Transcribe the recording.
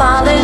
falling